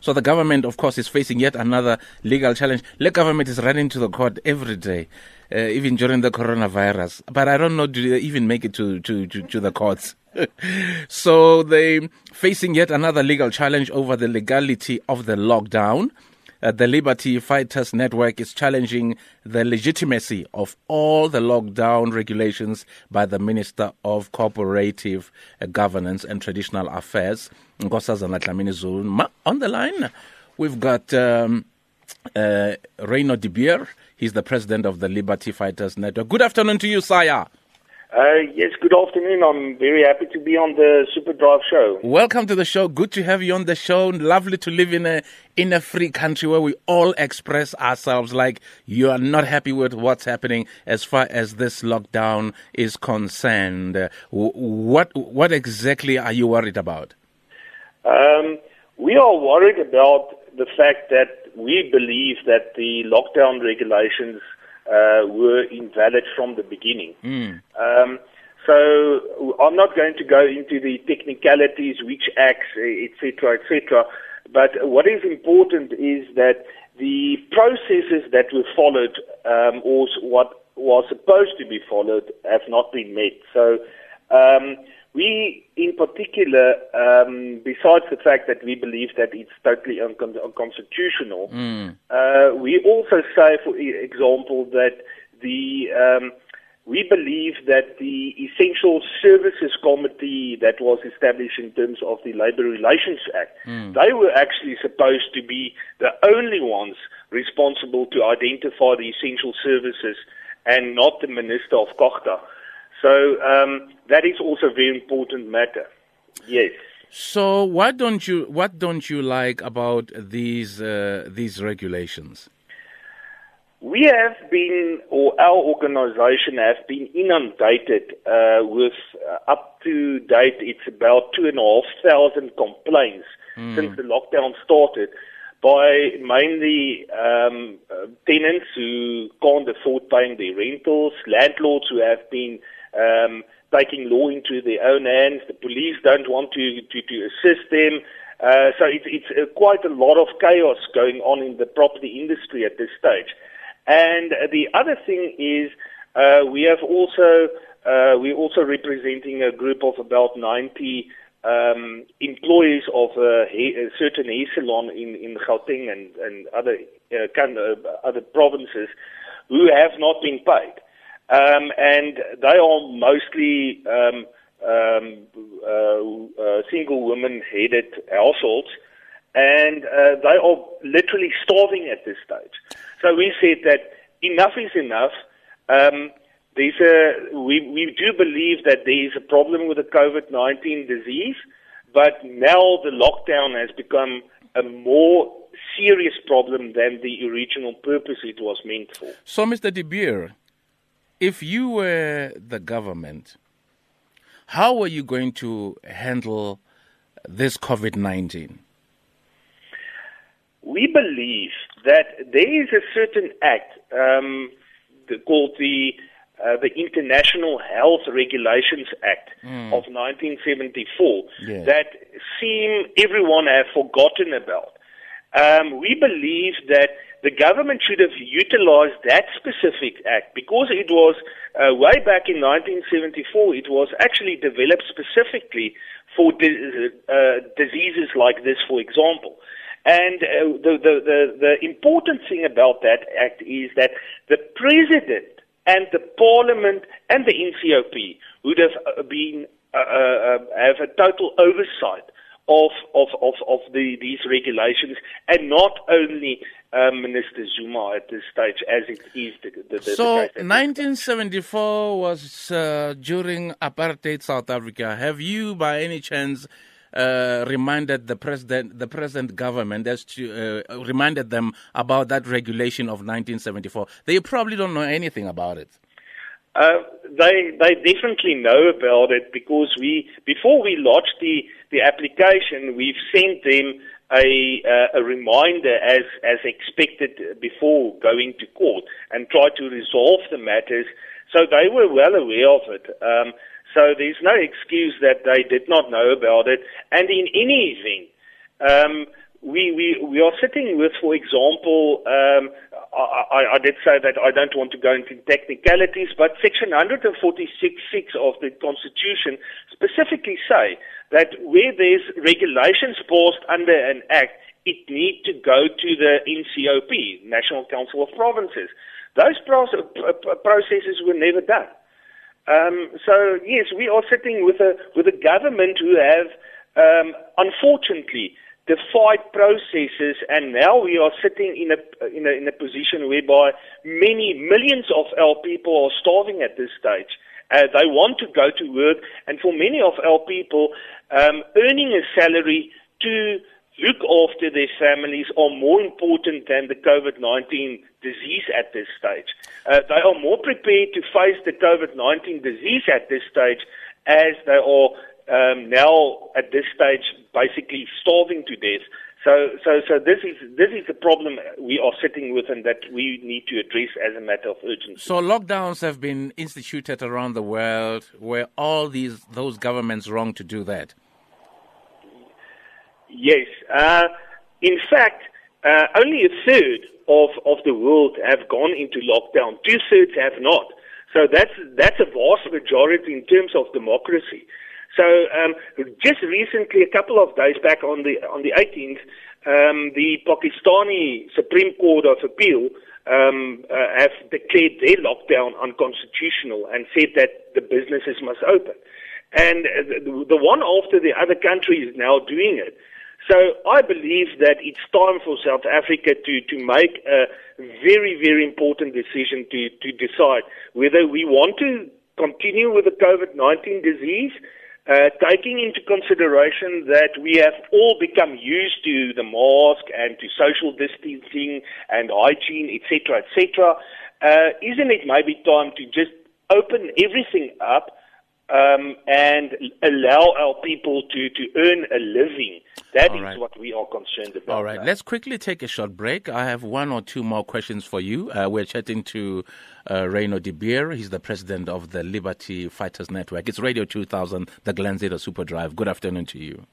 So the government, of course, is facing yet another legal challenge. The government is running to the court every day, uh, even during the coronavirus. But I don't know, do they even make it to, to, to, to the courts? so they facing yet another legal challenge over the legality of the lockdown. Uh, the Liberty Fighters Network is challenging the legitimacy of all the lockdown regulations by the Minister of Cooperative uh, Governance and Traditional Affairs, Nkosazana Dlamini Zuma. On the line, we've got um, uh, Reyno de Beer. He's the president of the Liberty Fighters Network. Good afternoon to you, Saya. Uh, yes, good afternoon. I'm very happy to be on the Super Drive show. Welcome to the show. Good to have you on the show. Lovely to live in a in a free country where we all express ourselves like you are not happy with what's happening as far as this lockdown is concerned. What what exactly are you worried about? Um, we are worried about the fact that we believe that the lockdown regulations uh, were invalid from the beginning. Mm. Um, so I'm not going to go into the technicalities, which acts, etc., etc. But what is important is that the processes that were followed, um, or what was supposed to be followed, have not been met. So um, we, in particular, um, besides the fact that we believe that it's totally uncon- unconstitutional, mm. uh, we also say, for example, that the um, we believe that the Essential Services Committee that was established in terms of the Labour Relations Act, mm. they were actually supposed to be the only ones responsible to identify the essential services and not the Minister of COGTA. So um, that is also a very important matter. Yes. So what don't you what don't you like about these uh, these regulations? We have been, or our organization have been inundated uh, with uh, up to date, it's about two and a half thousand complaints mm. since the lockdown started by mainly um, uh, tenants who can't afford paying their rentals, landlords who have been um, taking law into their own hands. The police don't want to, to, to assist them. Uh, so it's, it's uh, quite a lot of chaos going on in the property industry at this stage. And the other thing is uh, we have also uh, we're also representing a group of about 90 um, employees of a, a, certain hair salon in, in Gauteng and, and other uh, kind of, other provinces who have not been paid. Um, and they are mostly um, um, uh, uh, single women-headed households, and uh, they are literally starving at this stage. So we said that enough is enough. Um, there's a, we, we do believe that there is a problem with the COVID-19 disease, but now the lockdown has become a more serious problem than the original purpose it was meant for. So, Mr. De Beer, if you were the government, how are you going to handle this COVID 19? We believe that there is a certain act um, called the uh, the International Health Regulations Act mm. of 1974 yeah. that seem everyone have forgotten about. Um, we believe that the government should have utilized that specific act because it was uh, way back in 1974. It was actually developed specifically for di- uh, diseases like this, for example. And uh, the, the, the, the important thing about that act is that the president and the parliament and the NCOP would have uh, been uh, uh, have a total oversight of of of, of the, these regulations, and not only uh, Minister Zuma at this stage, as it is the, the, the So, 1974 was uh, during apartheid South Africa. Have you, by any chance, uh, reminded the president, the present government, as to uh, reminded them about that regulation of 1974? They probably don't know anything about it. Uh, they they definitely know about it because we before we lodged the the application, we've sent them a uh, a reminder as as expected before going to court and try to resolve the matters. So they were well aware of it. Um, so there's no excuse that they did not know about it. And in any event, um, we, we, we are sitting with, for example, um, I, I, did say that I don't want to go into technicalities, but Section 146.6 of the Constitution specifically say that where there's regulations passed under an act, it need to go to the NCOP, National Council of Provinces. Those processes were never done. Um, so yes, we are sitting with a with a government who have, um, unfortunately, defied processes, and now we are sitting in a in a in a position whereby many millions of our people are starving at this stage. Uh, they want to go to work, and for many of our people, um, earning a salary to look after their families are more important than the COVID-19 disease at this stage. Uh, they are more prepared to face the COVID-19 disease at this stage as they are um, now at this stage basically starving to death. So, so, so this is this is the problem we are sitting with, and that we need to address as a matter of urgency. So, lockdowns have been instituted around the world. Were all these those governments wrong to do that? Yes. Uh, in fact, uh, only a third of of the world have gone into lockdown. Two thirds have not. So that's that's a vast majority in terms of democracy. So um, just recently, a couple of days back on the on the 18th, um, the Pakistani Supreme Court of Appeal um, uh, have declared their lockdown unconstitutional and said that the businesses must open. And uh, the one after the other country is now doing it. So I believe that it's time for South Africa to, to make a very, very important decision to, to decide whether we want to continue with the COVID-19 disease uh, taking into consideration that we have all become used to the mask and to social distancing and hygiene, etc., etc., uh, isn't it maybe time to just open everything up um, and allow our people to, to earn a living. That All is right. what we are concerned about. All right, now. let's quickly take a short break. I have one or two more questions for you. Uh, we're chatting to uh, Reyno de Beer. He's the president of the Liberty Fighters Network. It's Radio 2000, the Glen Zeta Super Drive. Good afternoon to you.